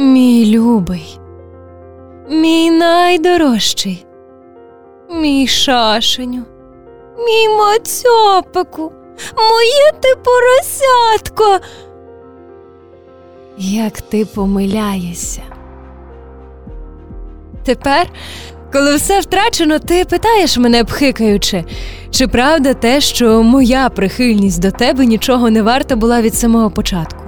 Мій любий, мій найдорожчий, мій шашеню, мій мацьопику, моє ти поросятко. Як ти помиляєшся. Тепер, коли все втрачено, ти питаєш мене, пхикаючи, чи правда те, що моя прихильність до тебе нічого не варта була від самого початку?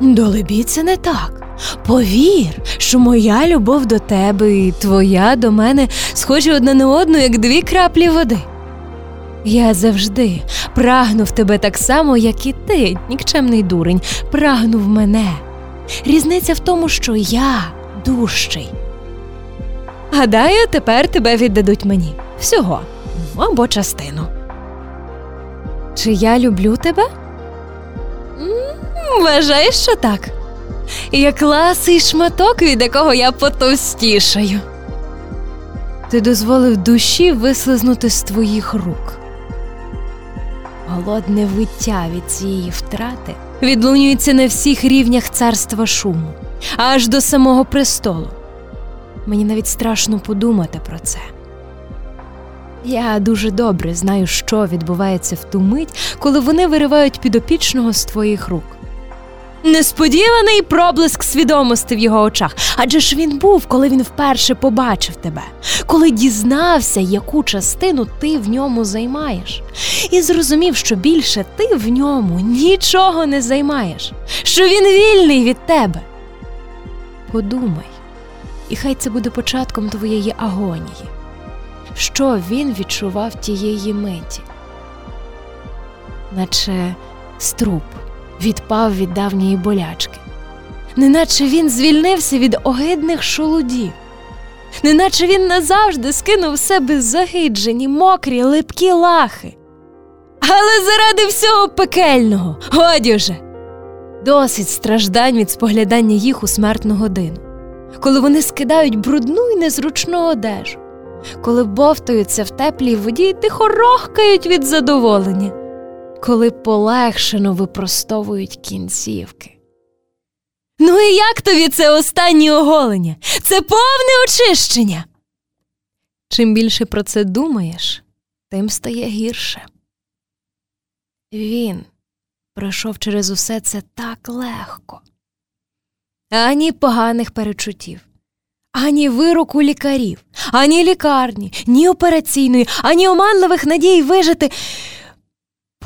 Долебі, це не так. Повір, що моя любов до тебе і твоя до мене схожі одна на одну, як дві краплі води. Я завжди прагнув тебе так само, як і ти, нікчемний дурень, прагнув мене. Різниця в тому, що я дужчий. Гадаю, тепер тебе віддадуть мені всього або частину. Чи я люблю тебе? Вважаєш, що так. Як ласий шматок, від якого я потовстішаю. Ти дозволив душі вислизнути з твоїх рук. Голодне виття від цієї втрати відлунюється на всіх рівнях царства шуму, аж до самого престолу. Мені навіть страшно подумати про це. Я дуже добре знаю, що відбувається в ту мить, коли вони виривають підопічного з твоїх рук. Несподіваний проблиск свідомості в його очах, адже ж він був, коли він вперше побачив тебе, коли дізнався, яку частину ти в ньому займаєш, і зрозумів, що більше ти в ньому нічого не займаєш, що він вільний від тебе. Подумай, і хай це буде початком твоєї агонії. Що він відчував тієї миті, наче струп відпав від давньої болячки, неначе він звільнився від огидних шолудів, неначе він назавжди скинув себе загиджені, мокрі, липкі лахи. Але заради всього пекельного, годі вже, досить страждань від споглядання їх у смертну годину, коли вони скидають брудну і незручну одежу, коли бовтаються в теплій воді і тихо рохкають від задоволення коли полегшено випростовують кінцівки. Ну і як тобі це останнє оголення? Це повне очищення. Чим більше про це думаєш, тим стає гірше. Він пройшов через усе це так легко, ані поганих перечуттів, ані вироку лікарів, ані лікарні, ні операційної, ані оманливих надій вижити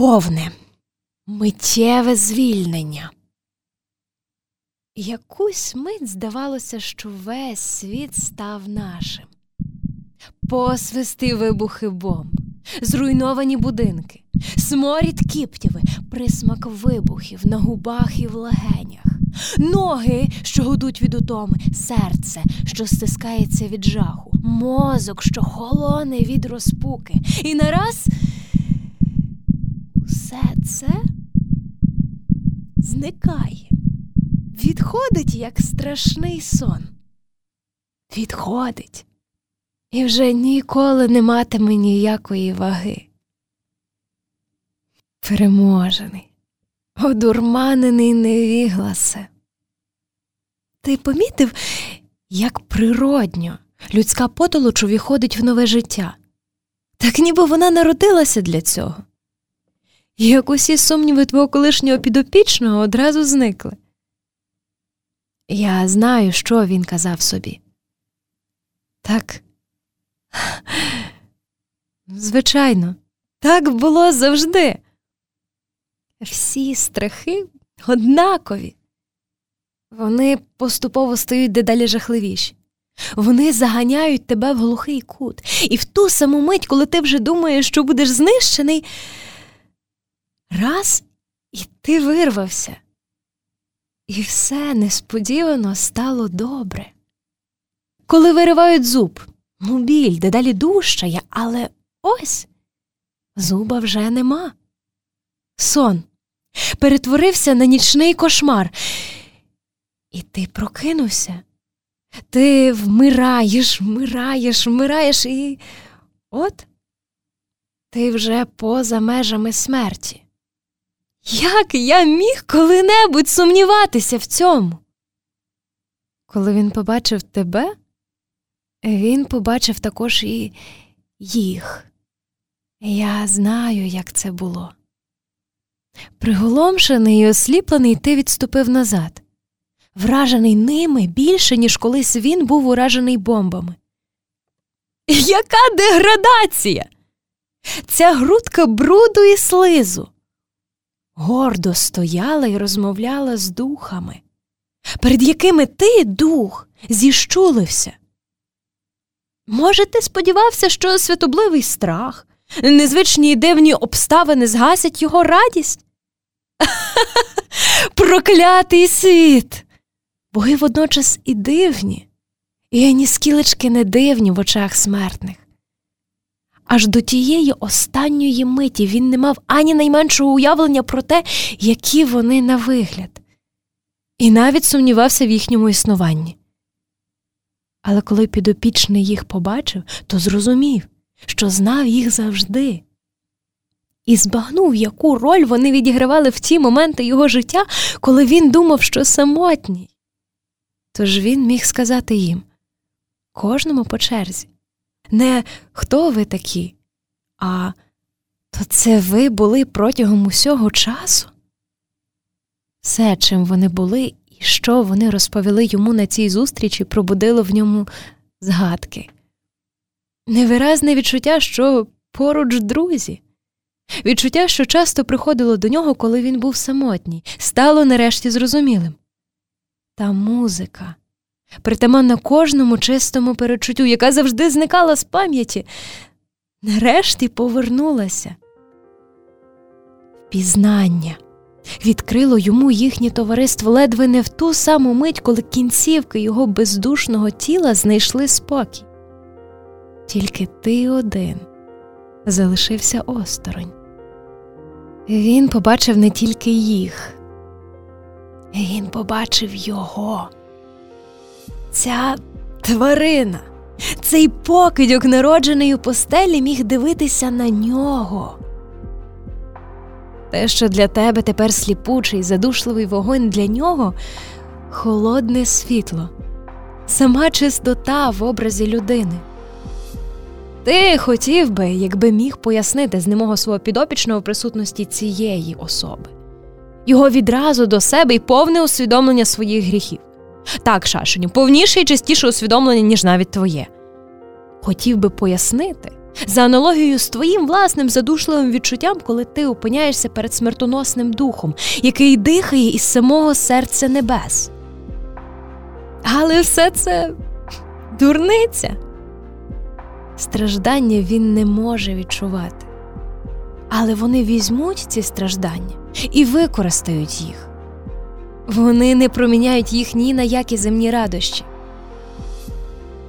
повне, миттєве звільнення. Якусь мить здавалося, що весь світ став нашим. Посвисти вибухи бомб, зруйновані будинки, сморід кіптєви, присмак вибухів на губах і в легенях, ноги, що гудуть від утоми, серце, що стискається від жаху, мозок, що холоне від розпуки, і нараз це зникає, відходить, як страшний сон. Відходить і вже ніколи не матиме ніякої ваги. Переможений, одурманений невігласе. Ти помітив, як природньо людська потолоч увіходить в нове життя, так ніби вона народилася для цього як усі сумніви твого колишнього підопічного одразу зникли. Я знаю, що він казав собі. Так, звичайно, так було завжди. Всі страхи однакові. Вони поступово стають дедалі жахливіші. Вони заганяють тебе в глухий кут, і в ту саму мить, коли ти вже думаєш, що будеш знищений. Раз і ти вирвався. І все несподівано стало добре. Коли виривають зуб, ну біль дедалі дужчає, але ось зуба вже нема. Сон перетворився на нічний кошмар. І ти прокинувся. Ти вмираєш, вмираєш, вмираєш, і от ти вже поза межами смерті. Як я міг коли-небудь сумніватися в цьому? Коли він побачив тебе, він побачив також і їх. Я знаю, як це було. Приголомшений і осліплений, ти відступив назад, вражений ними більше, ніж колись він був уражений бомбами. Яка деградація! Ця грудка бруду і слизу. Гордо стояла і розмовляла з духами, перед якими ти, дух, зіщулився. Може, ти сподівався, що святобливий страх, незвичні й дивні обставини згасять його радість? Проклятий світ! Боги водночас і дивні, і ані скілечки не дивні в очах смертних. Аж до тієї останньої миті він не мав ані найменшого уявлення про те, які вони на вигляд, і навіть сумнівався в їхньому існуванні. Але коли підопічний їх побачив, то зрозумів, що знав їх завжди, і збагнув, яку роль вони відігравали в ті моменти його життя, коли він думав, що самотній. Тож він міг сказати їм кожному по черзі не хто ви такі, а то це ви були протягом усього часу? Все, чим вони були і що вони розповіли йому на цій зустрічі, пробудило в ньому згадки. Невиразне відчуття, що поруч друзі, відчуття, що часто приходило до нього, коли він був самотній, стало нарешті зрозумілим. Та музика, притаманна кожному чистому перечуттю, яка завжди зникала з пам'яті, нарешті повернулася. Пізнання відкрило йому їхнє товариство ледве не в ту саму мить, коли кінцівки його бездушного тіла знайшли спокій. Тільки ти один залишився осторонь. Він побачив не тільки їх, він побачив його. Ця тварина, цей покидьок, народжений у постелі, міг дивитися на нього. Те, що для тебе тепер сліпучий, задушливий вогонь для нього холодне світло, сама чистота в образі людини. Ти хотів би, якби міг пояснити з немого свого підопічного присутності цієї особи, його відразу до себе і повне усвідомлення своїх гріхів. Так, Шашеню, повніше і частіше усвідомлення, ніж навіть твоє. Хотів би пояснити за аналогією з твоїм власним задушливим відчуттям, коли ти опиняєшся перед смертоносним духом, який дихає із самого серця небес. Але все це дурниця. Страждання він не може відчувати. Але вони візьмуть ці страждання і використають їх. Вони не проміняють їх ні на які земні радощі.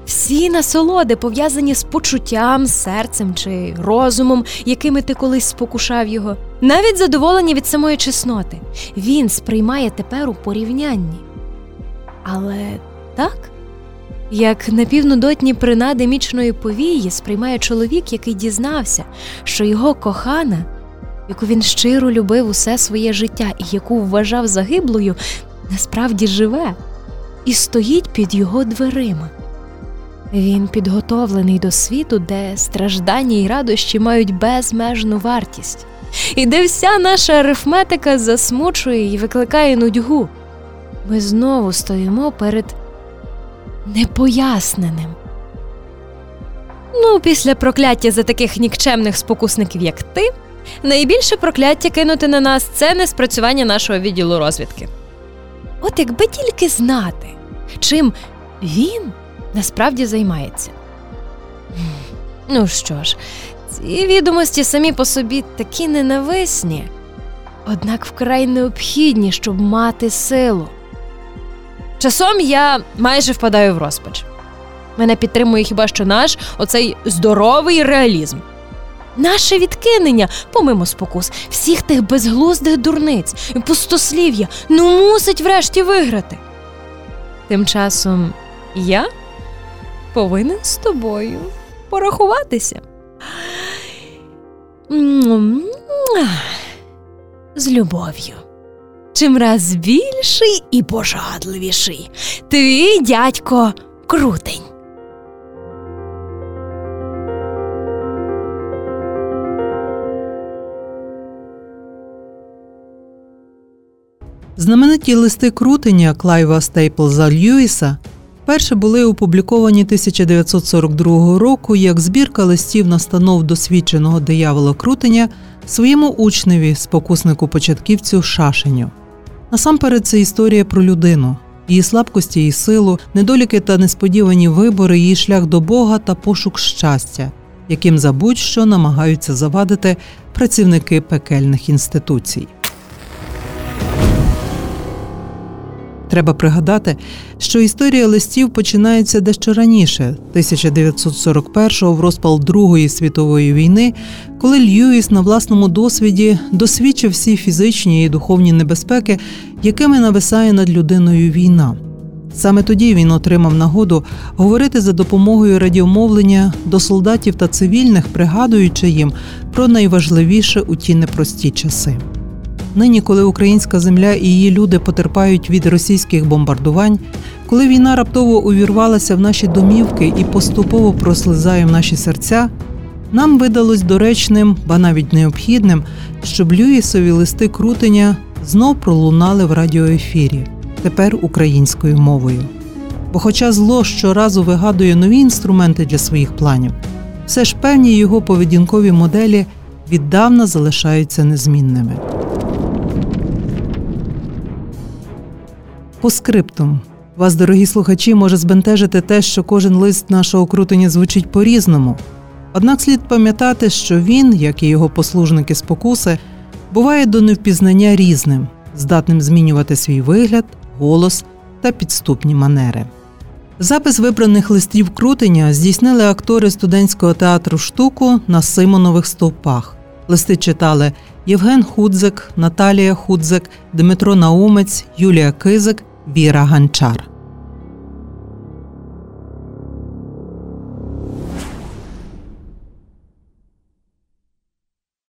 Всі насолоди, пов'язані з почуттям, серцем чи розумом, якими ти колись спокушав його, навіть задоволені від самої чесноти, він сприймає тепер у порівнянні. Але так, як напівнудотні принади мічної повії сприймає чоловік, який дізнався, що його кохана яку він щиро любив усе своє життя і яку вважав загиблою, насправді живе і стоїть під його дверима. Він підготовлений до світу, де страждання й радощі мають безмежну вартість, і де вся наша арифметика засмучує і викликає нудьгу. Ми знову стоїмо перед непоясненим. Ну, після прокляття за таких нікчемних спокусників, як ти, Найбільше прокляття кинути на нас це неспрацювання нашого відділу розвідки. От якби тільки знати, чим він насправді займається. Ну що ж, ці відомості самі по собі такі ненависні, однак вкрай необхідні, щоб мати силу. Часом я майже впадаю в розпач. Мене підтримує хіба що наш оцей здоровий реалізм. Наше відкинення, помимо спокус, всіх тих безглуздих дурниць і пустослів'я ну мусить врешті виграти. Тим часом я повинен з тобою порахуватися. З любов'ю. чимраз більший і пожадливіший. Твій дядько крутень. Знамениті листи крутення Клайва Стейплза Льюіса вперше були опубліковані 1942 року як збірка листів настанов досвідченого диявола крутення своєму учневі, спокуснику початківцю Шашеню. Насамперед, це історія про людину, її слабкості і силу, недоліки та несподівані вибори, її шлях до Бога та пошук щастя, яким за будь-що намагаються завадити працівники пекельних інституцій. Треба пригадати, що історія листів починається дещо раніше, 1941-го, в розпал Другої світової війни, коли Льюіс на власному досвіді досвідчив всі фізичні і духовні небезпеки, якими нависає над людиною війна. Саме тоді він отримав нагоду говорити за допомогою радіомовлення до солдатів та цивільних, пригадуючи їм про найважливіше у ті непрості часи. Нині, коли українська земля і її люди потерпають від російських бомбардувань, коли війна раптово увірвалася в наші домівки і поступово прослизає в наші серця, нам видалось доречним, ба навіть необхідним, щоб Люїсові листи крутення знов пролунали в радіоефірі, тепер українською мовою. Бо, хоча зло щоразу вигадує нові інструменти для своїх планів, все ж певні його поведінкові моделі віддавна залишаються незмінними. По скриптум. Вас, дорогі слухачі, може збентежити те, що кожен лист нашого крутення звучить по-різному. Однак слід пам'ятати, що він, як і його послужники спокуси, буває до невпізнання різним, здатним змінювати свій вигляд, голос та підступні манери. Запис вибраних листів крутення здійснили актори студентського театру штуку на Симонових стовпах. Листи читали Євген Худзик, Наталія Худзик, Дмитро Наумець, Юлія Кизик Віра Ганчар.